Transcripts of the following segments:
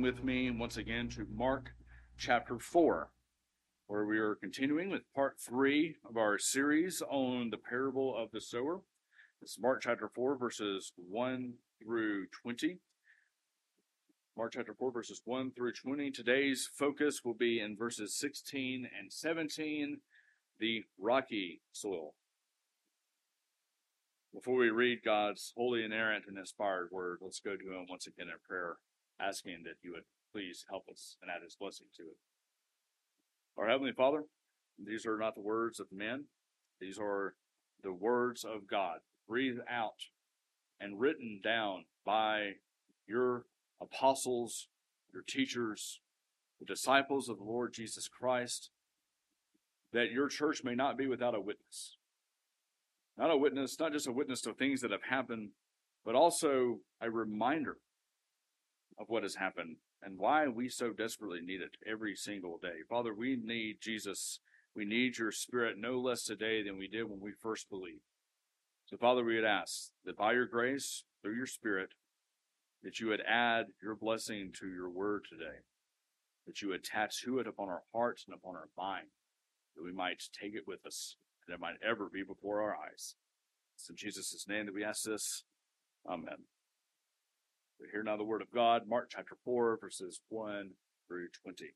with me once again to Mark chapter 4, where we are continuing with part 3 of our series on the parable of the sower. It's Mark chapter 4, verses 1 through 20. Mark chapter 4, verses 1 through 20. Today's focus will be in verses 16 and 17, the rocky soil. Before we read God's holy, inerrant, and inspired word, let's go to Him once again in prayer asking that you would please help us and add his blessing to it. Our Heavenly Father, these are not the words of men, these are the words of God, breathed out and written down by your apostles, your teachers, the disciples of the Lord Jesus Christ, that your church may not be without a witness. Not a witness, not just a witness to things that have happened, but also a reminder of what has happened and why we so desperately need it every single day. Father, we need Jesus. We need your spirit no less today than we did when we first believed. So, Father, we would ask that by your grace, through your spirit, that you would add your blessing to your word today, that you would tattoo it upon our hearts and upon our mind, that we might take it with us, and it might ever be before our eyes. It's in Jesus' name that we ask this. Amen. Hear now the word of God, Mark chapter 4, verses 1 through 20.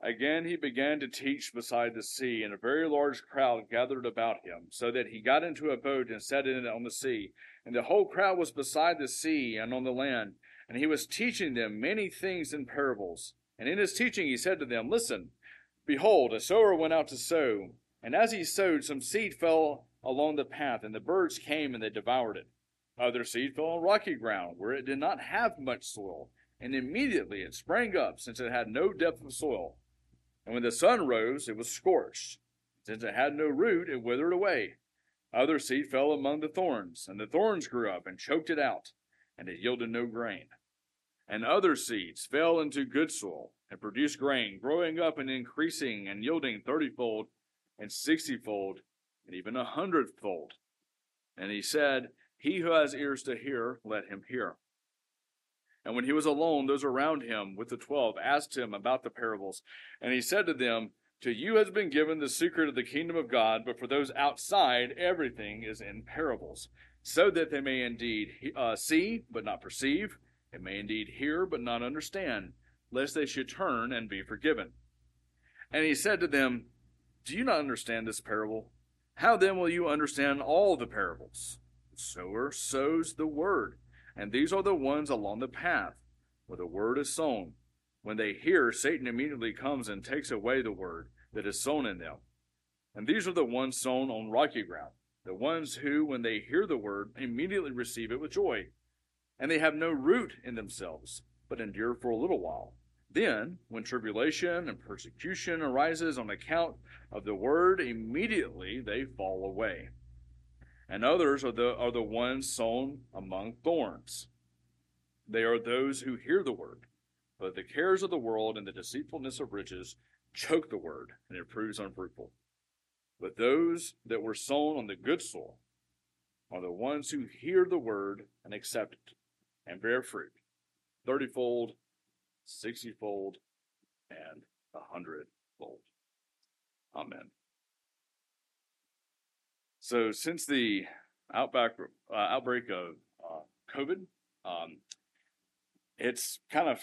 Again, he began to teach beside the sea, and a very large crowd gathered about him, so that he got into a boat and sat in it on the sea. And the whole crowd was beside the sea and on the land. And he was teaching them many things in parables. And in his teaching he said to them, Listen, behold, a sower went out to sow. And as he sowed, some seed fell along the path, and the birds came and they devoured it. Other seed fell on rocky ground, where it did not have much soil, and immediately it sprang up, since it had no depth of soil. And when the sun rose, it was scorched. Since it had no root, it withered away. Other seed fell among the thorns, and the thorns grew up and choked it out, and it yielded no grain. And other seeds fell into good soil, and produced grain, growing up and increasing, and yielding thirtyfold, and sixtyfold, and even a hundredfold. And he said, he who has ears to hear, let him hear. And when he was alone, those around him with the twelve asked him about the parables. And he said to them, To you has been given the secret of the kingdom of God, but for those outside, everything is in parables, so that they may indeed uh, see, but not perceive, and may indeed hear, but not understand, lest they should turn and be forgiven. And he said to them, Do you not understand this parable? How then will you understand all the parables? Sower sows the word. And these are the ones along the path where the word is sown. When they hear, Satan immediately comes and takes away the word that is sown in them. And these are the ones sown on rocky ground, the ones who, when they hear the word, immediately receive it with joy. And they have no root in themselves, but endure for a little while. Then, when tribulation and persecution arises on account of the word, immediately they fall away and others are the, are the ones sown among thorns. They are those who hear the word, but the cares of the world and the deceitfulness of riches choke the word, and it proves unfruitful. But those that were sown on the good soil are the ones who hear the word and accept it, and bear fruit, thirtyfold, sixtyfold, and a hundredfold. Amen. So since the outback, uh, outbreak of uh, COVID, um, it's kind of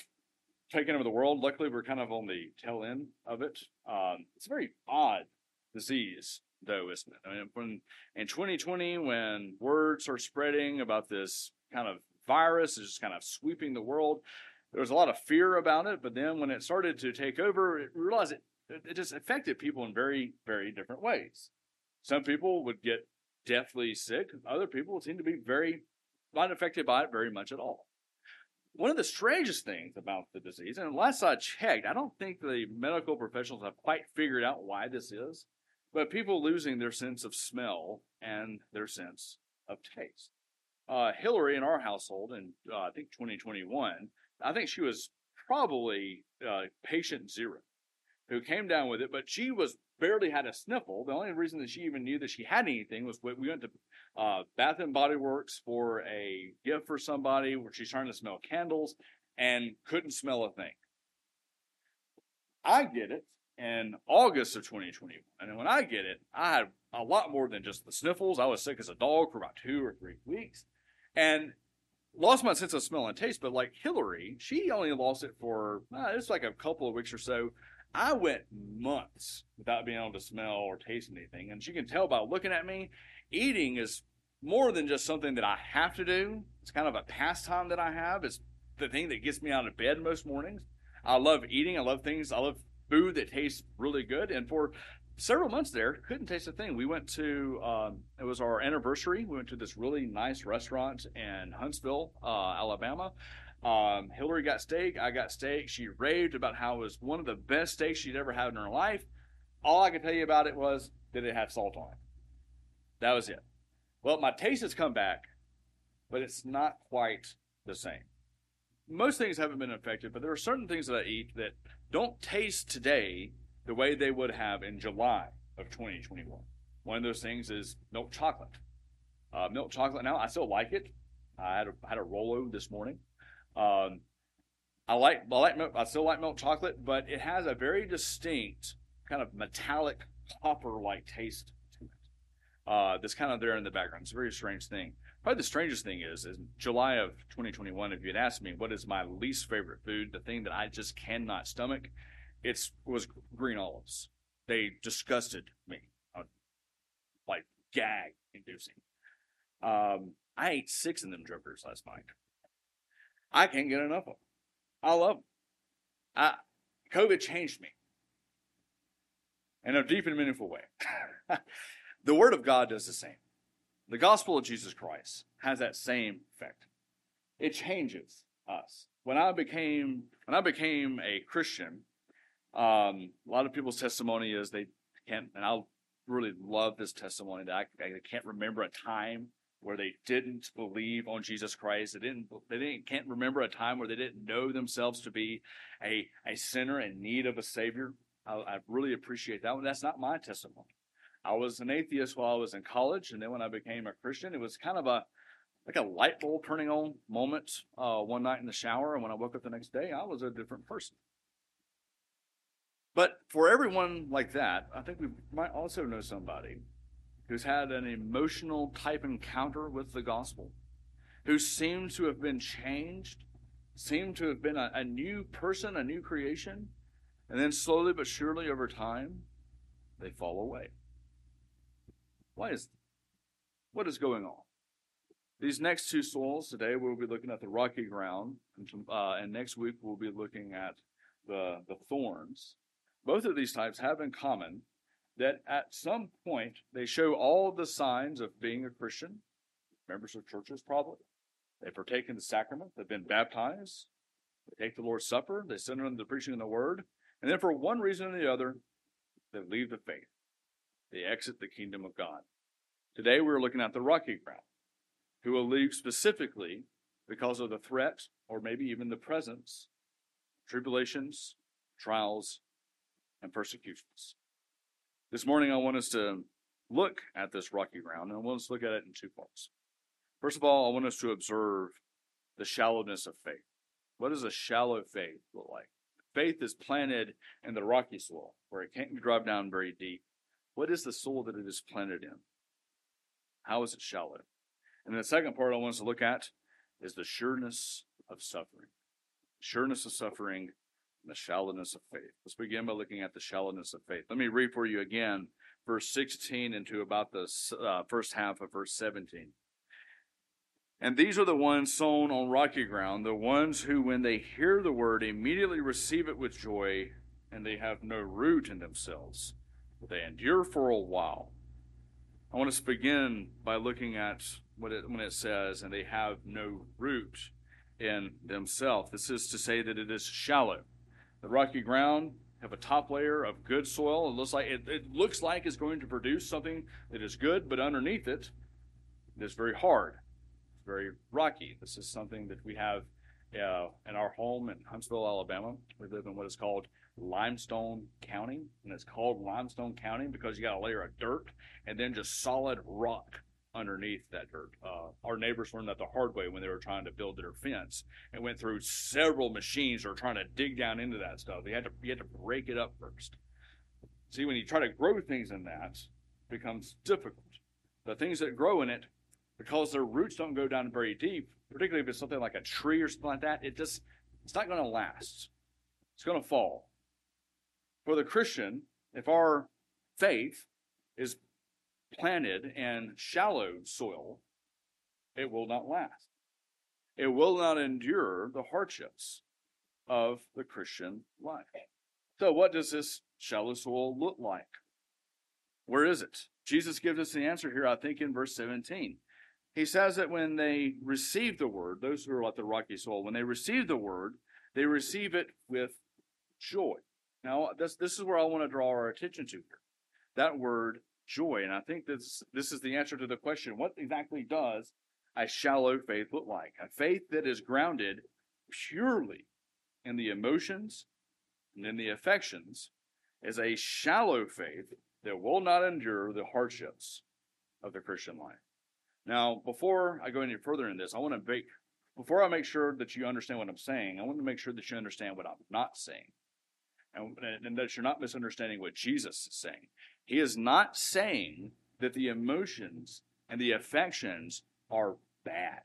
taken over the world. Luckily, we're kind of on the tail end of it. Um, it's a very odd disease, though, isn't it? I mean, when in 2020, when words are spreading about this kind of virus is just kind of sweeping the world, there was a lot of fear about it. But then when it started to take over, it realized it, it just affected people in very, very different ways. Some people would get deathly sick. Other people seem to be very not affected by it very much at all. One of the strangest things about the disease, and last I checked, I don't think the medical professionals have quite figured out why this is, but people losing their sense of smell and their sense of taste. Uh, Hillary in our household in uh, I think 2021, I think she was probably uh, patient zero who came down with it, but she was barely had a sniffle. The only reason that she even knew that she had anything was we went to uh, Bath and Body Works for a gift for somebody where she's trying to smell candles, and couldn't smell a thing. I get it in August of 2021. And when I get it, I had a lot more than just the sniffles. I was sick as a dog for about two or three weeks and lost my sense of smell and taste. But like Hillary, she only lost it for, uh, it's like a couple of weeks or so. I went months without being able to smell or taste anything. And she can tell by looking at me, eating is more than just something that I have to do. It's kind of a pastime that I have. It's the thing that gets me out of bed most mornings. I love eating. I love things. I love food that tastes really good. And for several months there, couldn't taste a thing. We went to, um, it was our anniversary. We went to this really nice restaurant in Huntsville, uh, Alabama. Um, Hillary got steak. I got steak. She raved about how it was one of the best steaks she'd ever had in her life. All I could tell you about it was that it had salt on it. That was it. Well, my taste has come back, but it's not quite the same. Most things haven't been affected, but there are certain things that I eat that don't taste today the way they would have in July of 2021. One of those things is milk chocolate. Uh, milk chocolate now, I still like it. I had a, had a Rolo this morning. Um, I like I like milk, I still like milk chocolate, but it has a very distinct kind of metallic copper-like taste to it. Uh, that's kind of there in the background. It's a very strange thing. Probably the strangest thing is, in July of 2021, if you had asked me what is my least favorite food, the thing that I just cannot stomach, it was green olives. They disgusted me, uh, like gag inducing. Um, I ate six of them jokers last night. I can't get enough of them. I love them. I, COVID changed me in a deep and meaningful way. the Word of God does the same. The gospel of Jesus Christ has that same effect. It changes us. When I became when I became a Christian, um, a lot of people's testimony is they can't, and I really love this testimony that I, I can't remember a time where they didn't believe on Jesus Christ. They didn't. They didn't. Can't remember a time where they didn't know themselves to be a a sinner in need of a savior. I, I really appreciate that one. That's not my testimony. I was an atheist while I was in college, and then when I became a Christian, it was kind of a like a light bulb turning on moment uh, one night in the shower, and when I woke up the next day, I was a different person. But for everyone like that, I think we might also know somebody who's had an emotional type encounter with the gospel, who seems to have been changed, seemed to have been a, a new person, a new creation, and then slowly but surely over time, they fall away. Why is what is going on? These next two soils today we'll be looking at the rocky ground, and, uh, and next week we'll be looking at the the thorns. Both of these types have in common that at some point they show all the signs of being a Christian, members of churches probably. They've partaken the sacrament, they've been baptized, they take the Lord's Supper, they sit under the preaching of the word, and then for one reason or the other, they leave the faith. They exit the kingdom of God. Today we're looking at the rocky ground, who will leave specifically because of the threat or maybe even the presence, tribulations, trials, and persecutions. This morning I want us to look at this rocky ground, and I want us to look at it in two parts. First of all, I want us to observe the shallowness of faith. What does a shallow faith look like? Faith is planted in the rocky soil where it can't drive down very deep. What is the soil that it is planted in? How is it shallow? And the second part I want us to look at is the sureness of suffering. Sureness of suffering the shallowness of faith. Let's begin by looking at the shallowness of faith. Let me read for you again verse 16 into about the uh, first half of verse 17. And these are the ones sown on rocky ground, the ones who, when they hear the word, immediately receive it with joy, and they have no root in themselves they endure for a while. I want us to begin by looking at what it, when it says, and they have no root in themselves. This is to say that it is shallow. The rocky ground have a top layer of good soil. It looks like it, it looks like it's going to produce something that is good, but underneath it, it is very hard. It's very rocky. This is something that we have uh, in our home in Huntsville, Alabama. We live in what is called limestone county, and it's called limestone county because you got a layer of dirt and then just solid rock underneath that dirt. Uh, our neighbors learned that the hard way when they were trying to build their fence and went through several machines were trying to dig down into that stuff. You had to you had to break it up first. See, when you try to grow things in that, it becomes difficult. The things that grow in it, because their roots don't go down very deep, particularly if it's something like a tree or something like that, it just it's not going to last. It's going to fall. For the Christian, if our faith is planted in shallow soil, it will not last. It will not endure the hardships of the Christian life. So, what does this shallow soil look like? Where is it? Jesus gives us the answer here, I think, in verse 17. He says that when they receive the word, those who are like the rocky soil, when they receive the word, they receive it with joy. Now, this, this is where I want to draw our attention to here. That word joy. And I think this, this is the answer to the question what exactly does a shallow faith look like? A faith that is grounded purely in the emotions and in the affections is a shallow faith that will not endure the hardships of the Christian life. Now, before I go any further in this, I want to make before I make sure that you understand what I'm saying, I want to make sure that you understand what I'm not saying. And, and that you're not misunderstanding what Jesus is saying. He is not saying that the emotions and the affections are bad.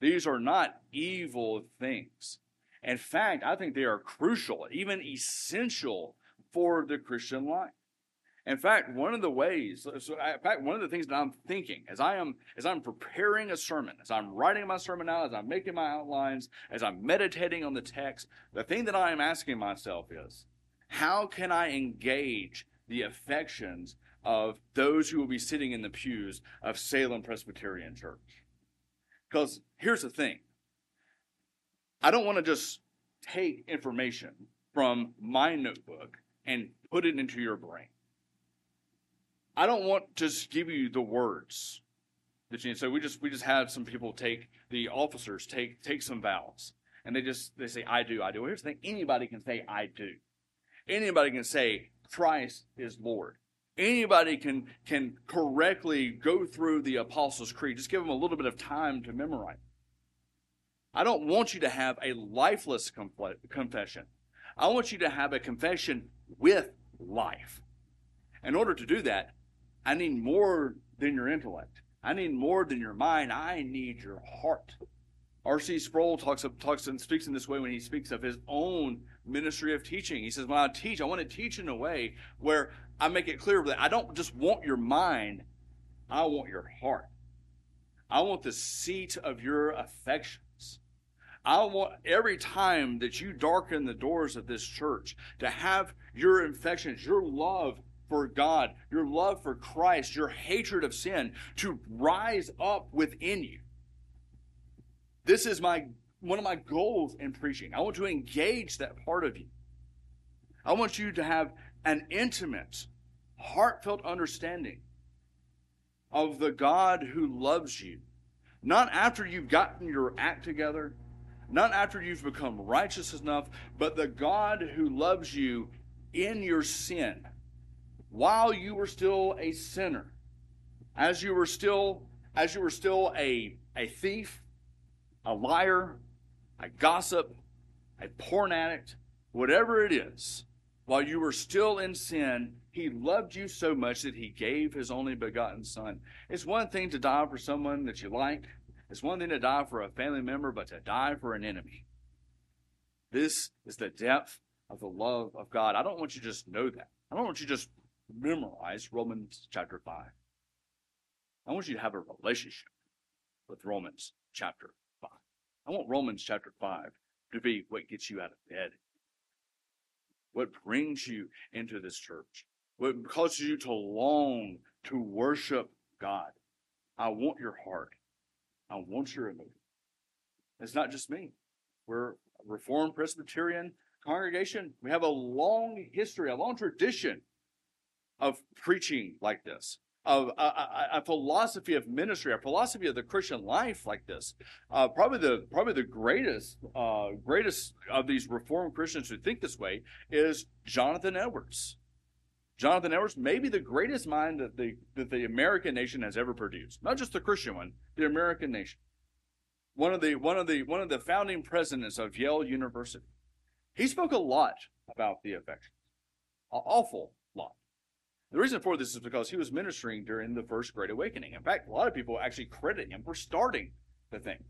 These are not evil things. In fact, I think they are crucial, even essential for the Christian life. In fact, one of the ways, so in fact, one of the things that I'm thinking as I am as I'm preparing a sermon, as I'm writing my sermon out, as I'm making my outlines, as I'm meditating on the text, the thing that I am asking myself is, how can I engage the affections of those who will be sitting in the pews of Salem Presbyterian Church. Because here's the thing I don't want to just take information from my notebook and put it into your brain. I don't want to just give you the words so we just we just had some people take the officers take take some vows and they just they say I do I do. Well, here's the thing: anybody can say I do. Anybody can say Christ is Lord. Anybody can, can correctly go through the Apostles' Creed. Just give them a little bit of time to memorize. I don't want you to have a lifeless confession. I want you to have a confession with life. In order to do that, I need more than your intellect. I need more than your mind. I need your heart. R.C. Sproul talks, talks and speaks in this way when he speaks of his own ministry of teaching. He says, When I teach, I want to teach in a way where I make it clear that I don't just want your mind, I want your heart. I want the seat of your affections. I want every time that you darken the doors of this church to have your affections, your love for God, your love for Christ, your hatred of sin to rise up within you this is my one of my goals in preaching. I want to engage that part of you. I want you to have an intimate, heartfelt understanding of the God who loves you. Not after you've gotten your act together, not after you've become righteous enough, but the God who loves you in your sin while you were still a sinner, as you were still as you were still a, a thief, a liar, a gossip, a porn addict, whatever it is, while you were still in sin, he loved you so much that he gave his only begotten son. It's one thing to die for someone that you like. It's one thing to die for a family member, but to die for an enemy. This is the depth of the love of God. I don't want you to just know that. I don't want you to just memorize Romans chapter 5. I want you to have a relationship with Romans chapter I want Romans chapter 5 to be what gets you out of bed, what brings you into this church, what causes you to long to worship God. I want your heart. I want your emotion. It's not just me. We're a Reformed Presbyterian congregation. We have a long history, a long tradition of preaching like this of a, a, philosophy of ministry, a philosophy of the Christian life like this. Uh, probably the probably the greatest uh, greatest of these Reformed Christians who think this way is Jonathan Edwards. Jonathan Edwards, maybe the greatest mind that the, that the American nation has ever produced. Not just the Christian one, the American nation. One of the, one of the, one of the founding presidents of Yale University. He spoke a lot about the affections. Awful. The reason for this is because he was ministering during the First Great Awakening. In fact, a lot of people actually credit him for starting the thing.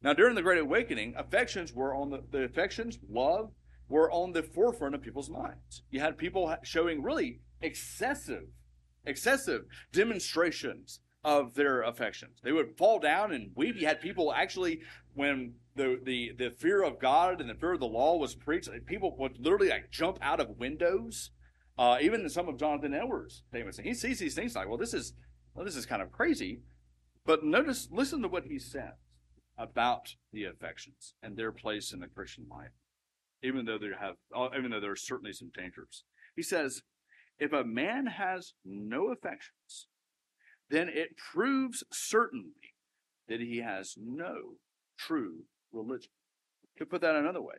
Now, during the Great Awakening, affections were on the, the affections, love, were on the forefront of people's minds. You had people showing really excessive, excessive demonstrations of their affections. They would fall down and weep. You had people actually, when the, the, the fear of God and the fear of the law was preached, people would literally like jump out of windows. Uh, even some of Jonathan Edwards' famous, he sees these things like, well, this is, well, this is kind of crazy. But notice, listen to what he says about the affections and their place in the Christian life, even though there have, uh, even though there are certainly some dangers. He says, if a man has no affections, then it proves certainly that he has no true religion. To put that another way,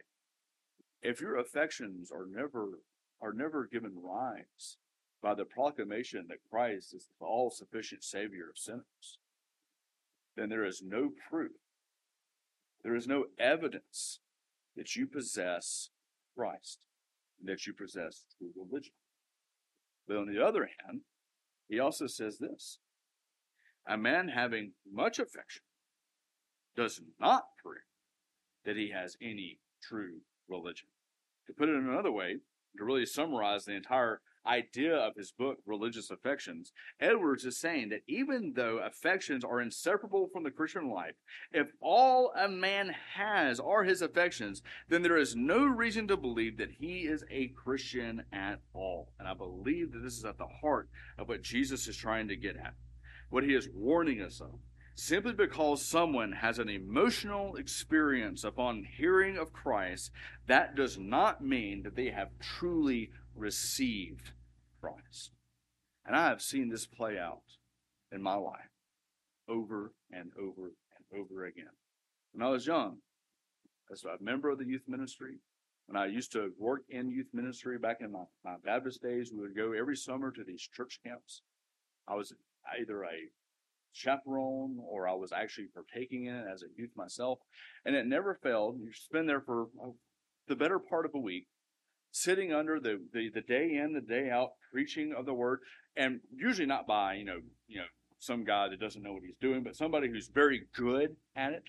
if your affections are never are never given rise by the proclamation that Christ is the all sufficient Savior of sinners, then there is no proof, there is no evidence that you possess Christ, that you possess true religion. But on the other hand, he also says this a man having much affection does not prove that he has any true religion. To put it in another way, to really summarize the entire idea of his book, Religious Affections, Edwards is saying that even though affections are inseparable from the Christian life, if all a man has are his affections, then there is no reason to believe that he is a Christian at all. And I believe that this is at the heart of what Jesus is trying to get at, what he is warning us of. Simply because someone has an emotional experience upon hearing of Christ, that does not mean that they have truly received Christ. And I have seen this play out in my life over and over and over again. When I was young, as a member of the youth ministry, when I used to work in youth ministry back in my, my Baptist days, we would go every summer to these church camps. I was either a chaperone or I was actually partaking in it as a youth myself. And it never failed. You spend there for uh, the better part of a week, sitting under the, the, the day in, the day out, preaching of the word, and usually not by, you know, you know, some guy that doesn't know what he's doing, but somebody who's very good at it.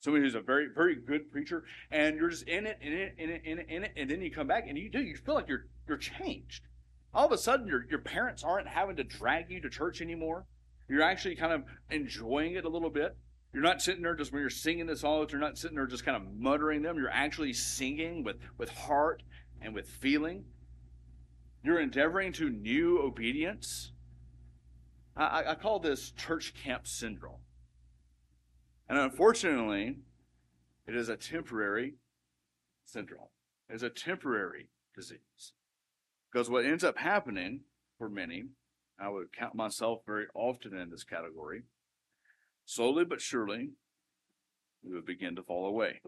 Somebody who's a very, very good preacher, and you're just in it, in it, in it, in it, in it, and then you come back and you do, you feel like you're you're changed. All of a sudden your your parents aren't having to drag you to church anymore. You're actually kind of enjoying it a little bit. You're not sitting there just when you're singing the songs, you're not sitting there just kind of muttering them. You're actually singing with, with heart and with feeling. You're endeavoring to new obedience. I, I call this church camp syndrome. And unfortunately, it is a temporary syndrome. It's a temporary disease. Because what ends up happening for many, I would count myself very often in this category, slowly but surely, we would begin to fall away.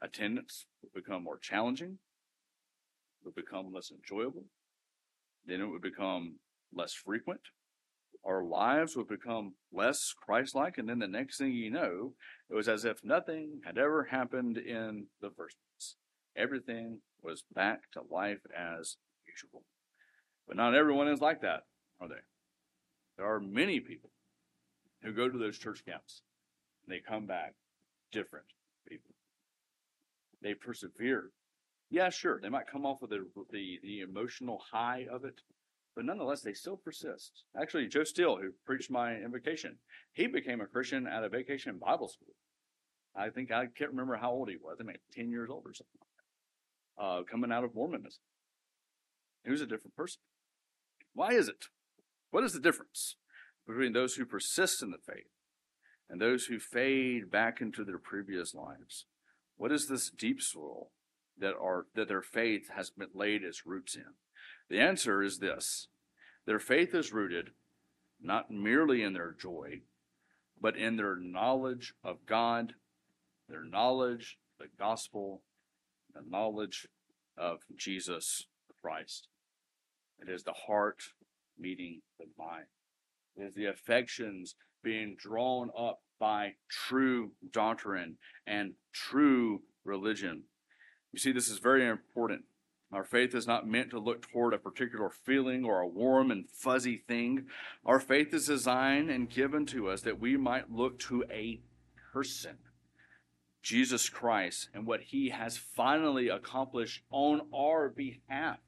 Attendance would become more challenging would become less enjoyable. Then it would become less frequent. Our lives would become less Christ like. And then the next thing you know, it was as if nothing had ever happened in the first place. Everything was back to life as usual. But not everyone is like that, are they? There are many people who go to those church camps and they come back different people. They persevere yeah, sure, they might come off with the, the, the emotional high of it, but nonetheless, they still persist. Actually, Joe Steele, who preached my invocation, he became a Christian at a vacation Bible school. I think I can't remember how old he was. I mean, 10 years old or something uh, coming out of Mormonism. He was a different person. Why is it? What is the difference between those who persist in the faith and those who fade back into their previous lives? What is this deep soil that are that their faith has been laid its roots in? The answer is this. Their faith is rooted not merely in their joy, but in their knowledge of God, their knowledge, the gospel, the knowledge of Jesus Christ. It is the heart meeting the mind. It is the affections being drawn up by true doctrine and true religion. You see, this is very important. Our faith is not meant to look toward a particular feeling or a warm and fuzzy thing. Our faith is designed and given to us that we might look to a person, Jesus Christ, and what he has finally accomplished on our behalf.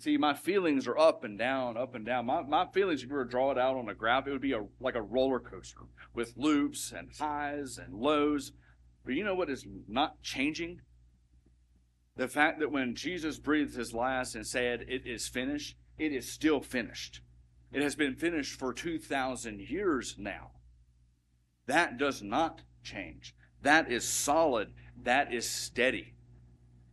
You see, my feelings are up and down, up and down. My, my feelings, if you were to draw it out on a graph, it would be a, like a roller coaster with loops and highs and lows. But you know what is not changing? The fact that when Jesus breathed his last and said, It is finished, it is still finished. It has been finished for 2,000 years now. That does not change. That is solid. That is steady.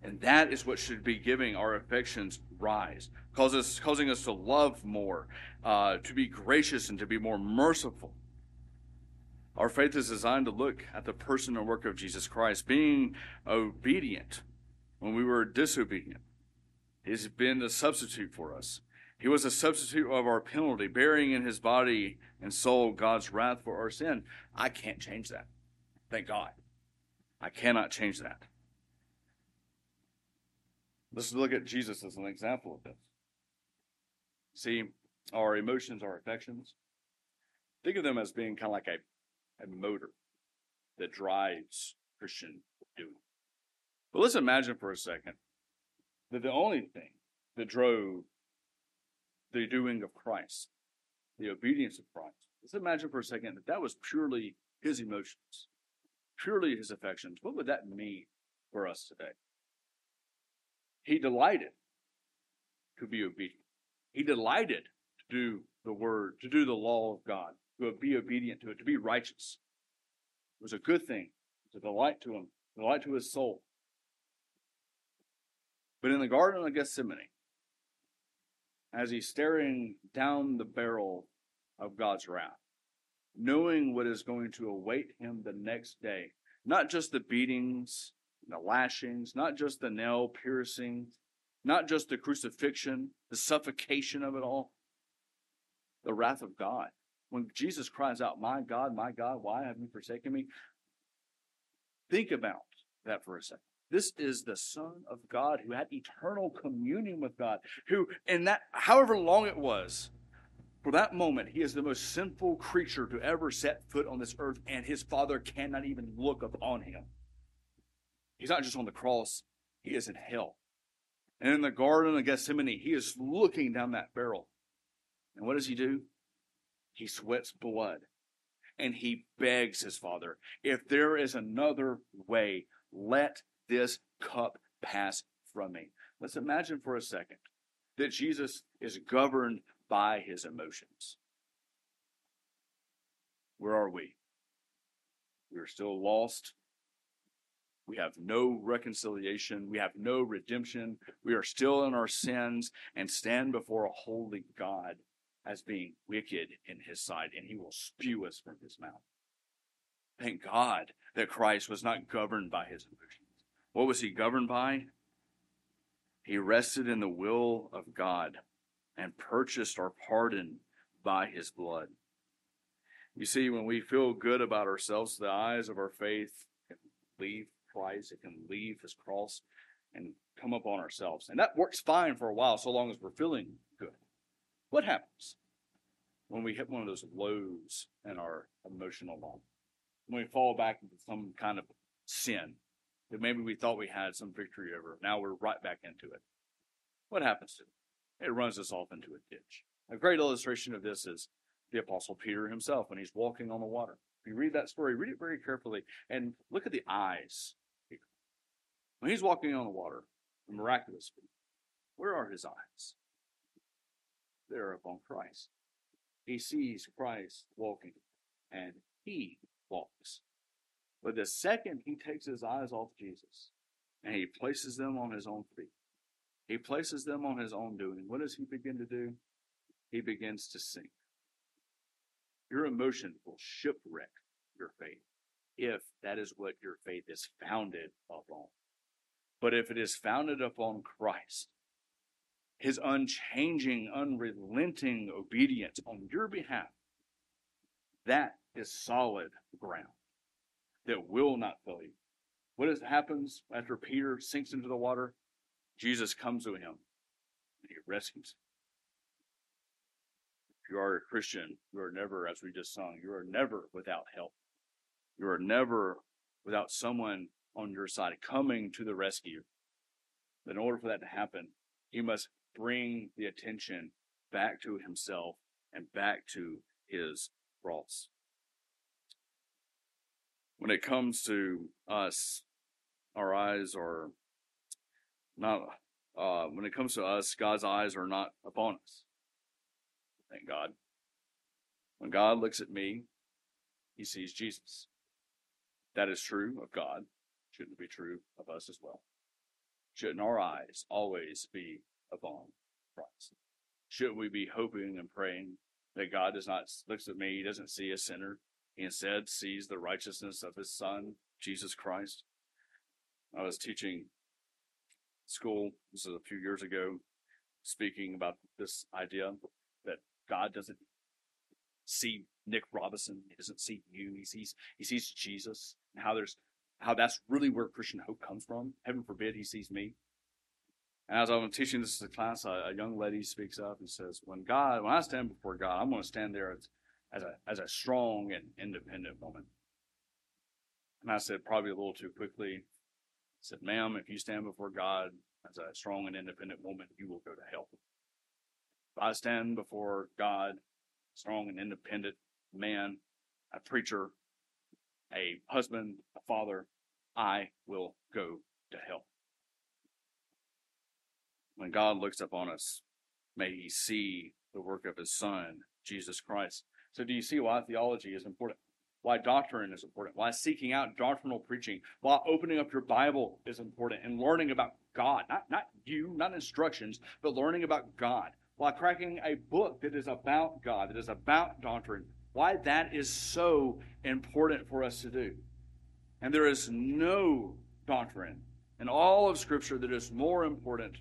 And that is what should be giving our affections rise, causes, causing us to love more, uh, to be gracious, and to be more merciful. Our faith is designed to look at the person and work of Jesus Christ, being obedient when we were disobedient. He's been a substitute for us. He was a substitute of our penalty, bearing in his body and soul God's wrath for our sin. I can't change that. Thank God. I cannot change that. Let's look at Jesus as an example of this. See, our emotions, our affections, think of them as being kind of like a, a motor that drives Christian doing. But let's imagine for a second that the only thing that drove the doing of Christ, the obedience of Christ, let's imagine for a second that that was purely his emotions, purely his affections. What would that mean for us today? He delighted to be obedient. He delighted to do the word, to do the law of God, to be obedient to it, to be righteous. It was a good thing. It was a delight to him, delight to his soul. But in the Garden of Gethsemane, as he's staring down the barrel of God's wrath, knowing what is going to await him the next day, not just the beatings, the lashings, not just the nail piercing, not just the crucifixion, the suffocation of it all, the wrath of God. When Jesus cries out, My God, my God, why have you forsaken me? Think about that for a second. This is the Son of God who had eternal communion with God, who, in that, however long it was, for that moment, he is the most sinful creature to ever set foot on this earth, and his Father cannot even look upon him. He's not just on the cross, he is in hell. And in the Garden of Gethsemane, he is looking down that barrel. And what does he do? He sweats blood. And he begs his father, if there is another way, let this cup pass from me. Let's imagine for a second that Jesus is governed by his emotions. Where are we? We are still lost we have no reconciliation. We have no redemption. We are still in our sins and stand before a holy God as being wicked in his sight, and he will spew us from his mouth. Thank God that Christ was not governed by his emotions. What was he governed by? He rested in the will of God and purchased our pardon by his blood. You see, when we feel good about ourselves, the eyes of our faith leave Christ, it can leave his cross and come up on ourselves. And that works fine for a while so long as we're feeling good. What happens when we hit one of those lows in our emotional life? When we fall back into some kind of sin that maybe we thought we had some victory over, now we're right back into it. What happens to it? It runs us off into a ditch. A great illustration of this is the Apostle Peter himself when he's walking on the water. If you read that story, read it very carefully and look at the eyes when he's walking on the water, miraculously, where are his eyes? They're upon Christ. He sees Christ walking, and he walks. But the second he takes his eyes off Jesus and he places them on his own feet, he places them on his own doing, what does he begin to do? He begins to sink. Your emotion will shipwreck your faith if that is what your faith is founded upon. But if it is founded upon Christ, his unchanging, unrelenting obedience on your behalf, that is solid ground that will not fail you. What is, happens after Peter sinks into the water? Jesus comes to him and he rescues him. If you are a Christian, you are never, as we just sung, you are never without help. You are never without someone on your side coming to the rescue. But in order for that to happen, he must bring the attention back to himself and back to his cross. When it comes to us, our eyes are not, uh, when it comes to us, God's eyes are not upon us. Thank God. When God looks at me, he sees Jesus. That is true of God. Shouldn't be true of us as well? Shouldn't our eyes always be upon Christ? Shouldn't we be hoping and praying that God does not looks at me, he doesn't see a sinner, he instead sees the righteousness of his son, Jesus Christ? I was teaching school, this is a few years ago, speaking about this idea that God doesn't see Nick Robinson, he doesn't see you, he sees he sees Jesus, and how there's how that's really where Christian hope comes from. Heaven forbid he sees me. And as I'm teaching this to class, a, a, young lady speaks up and says, "When God, when I stand before God, I'm going to stand there as, as a as a strong and independent woman." And I said, probably a little too quickly. I said, "Ma'am, if you stand before God as a strong and independent woman, you will go to hell. If I stand before God, strong and independent man, a preacher, a husband, a father, I will go to hell. When God looks upon us, may he see the work of his son, Jesus Christ. So do you see why theology is important? Why doctrine is important? Why seeking out doctrinal preaching? Why opening up your Bible is important and learning about God. Not, not you, not instructions, but learning about God. Why cracking a book that is about God, that is about doctrine, why that is so important for us to do. And there is no doctrine in all of Scripture that is more important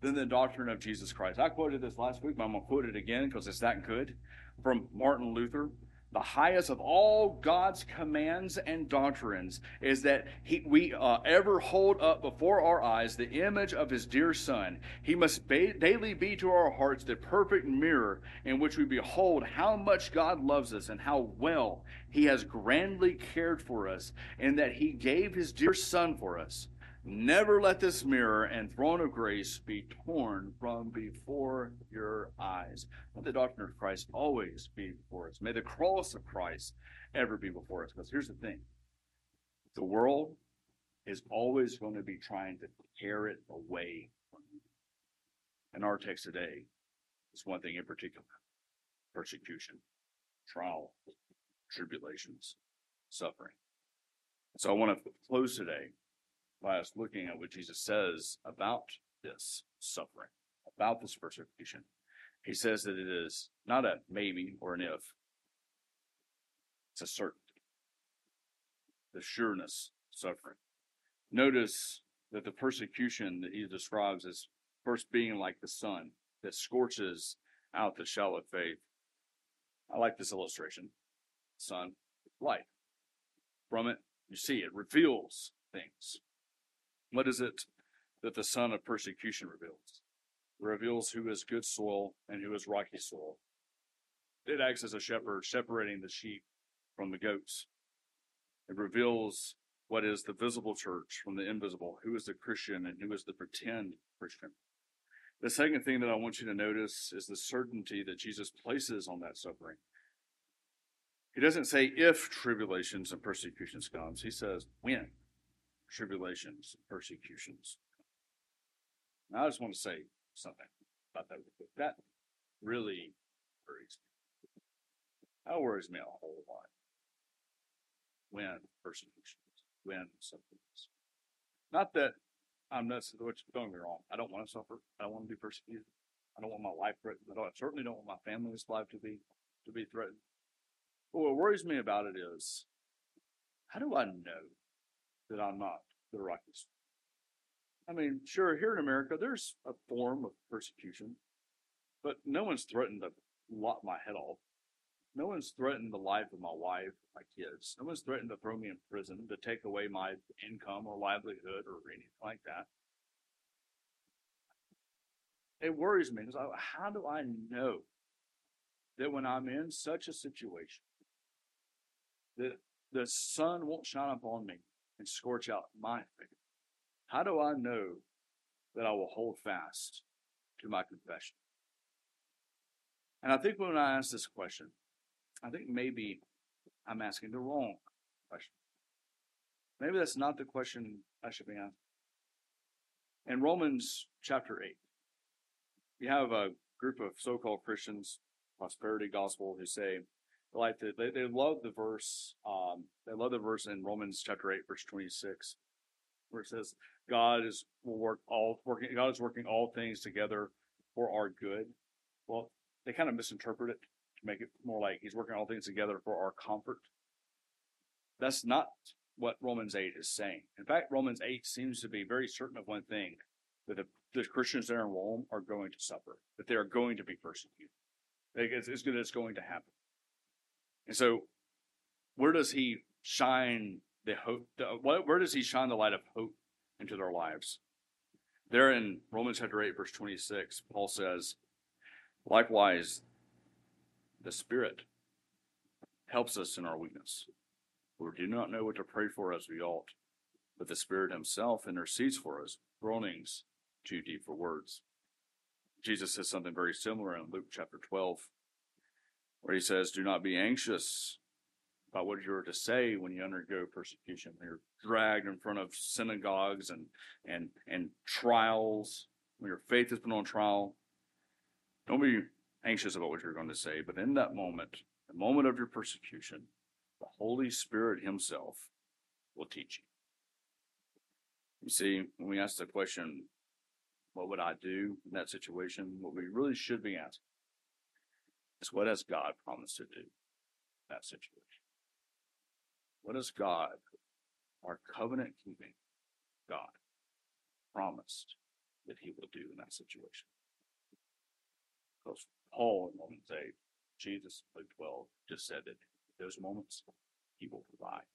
than the doctrine of Jesus Christ. I quoted this last week, but I'm going to quote it again because it's that good from Martin Luther the highest of all God's commands and doctrines is that he, we uh, ever hold up before our eyes the image of his dear Son. He must ba- daily be to our hearts the perfect mirror in which we behold how much God loves us and how well he has grandly cared for us, and that he gave his dear Son for us. Never let this mirror and throne of grace be torn from before your eyes. Let the doctrine of Christ always be before us. May the cross of Christ ever be before us. Because here's the thing the world is always going to be trying to tear it away from you. And our text today is one thing in particular persecution, trial, tribulations, suffering. So I want to close today by us looking at what Jesus says about this suffering, about this persecution. He says that it is not a maybe or an if, it's a certainty. The sureness suffering. Notice that the persecution that he describes as first being like the sun that scorches out the shell of faith. I like this illustration. Sun, light. From it, you see it reveals things. What is it that the sun of persecution reveals? It reveals who is good soil and who is rocky soil. It acts as a shepherd, separating the sheep from the goats. It reveals what is the visible church from the invisible, who is the Christian and who is the pretend Christian. The second thing that I want you to notice is the certainty that Jesus places on that suffering. He doesn't say if tribulations and persecutions comes. He says when tribulations, persecutions. Now, I just want to say something about that. That really worries me. That worries me a whole lot. When persecutions, when sufferings. Not that I'm not, don't get me wrong. I don't want to suffer. I don't want to be persecuted. I don't want my life threatened. I certainly don't want my family's life to be to be threatened. But what worries me about it is, how do I know that I'm not the righteous. I mean, sure, here in America, there's a form of persecution, but no one's threatened to lop my head off. No one's threatened the life of my wife, my kids. No one's threatened to throw me in prison, to take away my income or livelihood or anything like that. It worries me because how do I know that when I'm in such a situation, that the sun won't shine upon me and scorch out my faith? How do I know that I will hold fast to my confession? And I think when I ask this question, I think maybe I'm asking the wrong question. Maybe that's not the question I should be asking. In Romans chapter 8, you have a group of so called Christians, prosperity gospel, who say, like the, they, they love the verse, um, they love the verse in Romans chapter 8, verse 26, where it says, God is will work all working God is working all things together for our good. Well, they kind of misinterpret it to make it more like he's working all things together for our comfort. That's not what Romans 8 is saying. In fact, Romans 8 seems to be very certain of one thing that the, the Christians there in Rome are going to suffer, that they are going to be persecuted. It's, it's, it's going to happen. And so, where does he shine the hope? The, where does he shine the light of hope into their lives? There in Romans chapter 8, verse 26, Paul says, Likewise, the Spirit helps us in our weakness. We do not know what to pray for as we ought, but the Spirit Himself intercedes for us, groanings too deep for words. Jesus says something very similar in Luke chapter 12, where He says, Do not be anxious about what you're to say when you undergo persecution, when you're dragged in front of synagogues and, and, and trials, when your faith has been on trial. Don't be anxious about what you're going to say, but in that moment, the moment of your persecution, the Holy Spirit Himself will teach you. You see, when we ask the question, what would I do in that situation? What we really should be asking is what has God promised to do in that situation? What has God, our covenant keeping God, promised that He will do in that situation? Because Paul in Romans 8, Jesus in Luke 12 just said that those moments he will provide.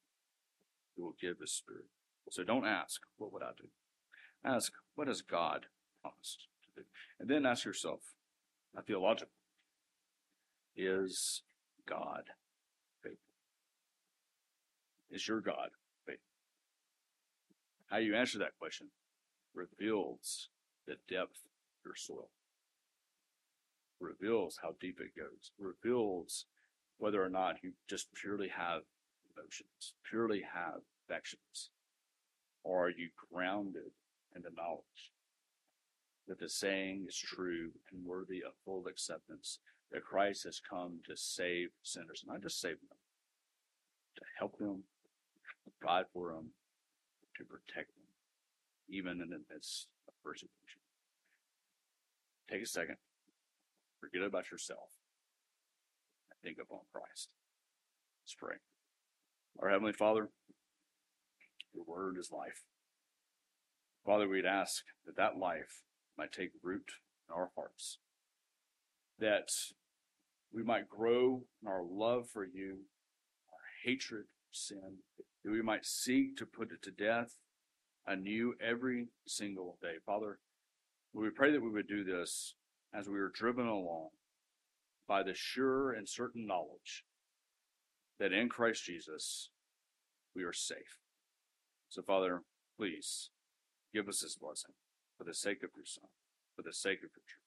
He will give his spirit. So don't ask, what would I do? Ask, what has God promised to do? And then ask yourself, a theological, is God faithful? Is your God faithful? How you answer that question reveals the depth of your soil reveals how deep it goes, reveals whether or not you just purely have emotions, purely have affections, or are you grounded in the knowledge that the saying is true and worthy of full acceptance, that Christ has come to save sinners, not just save them, to help them, to provide for them, to protect them, even in the midst of persecution. Take a second Forget about yourself and think upon Christ. Let's pray. Our Heavenly Father, your word is life. Father, we'd ask that that life might take root in our hearts, that we might grow in our love for you, our hatred for sin, that we might seek to put it to death anew every single day. Father, we pray that we would do this as we are driven along by the sure and certain knowledge that in Christ Jesus we are safe. So, Father, please give us this blessing for the sake of your Son, for the sake of your church.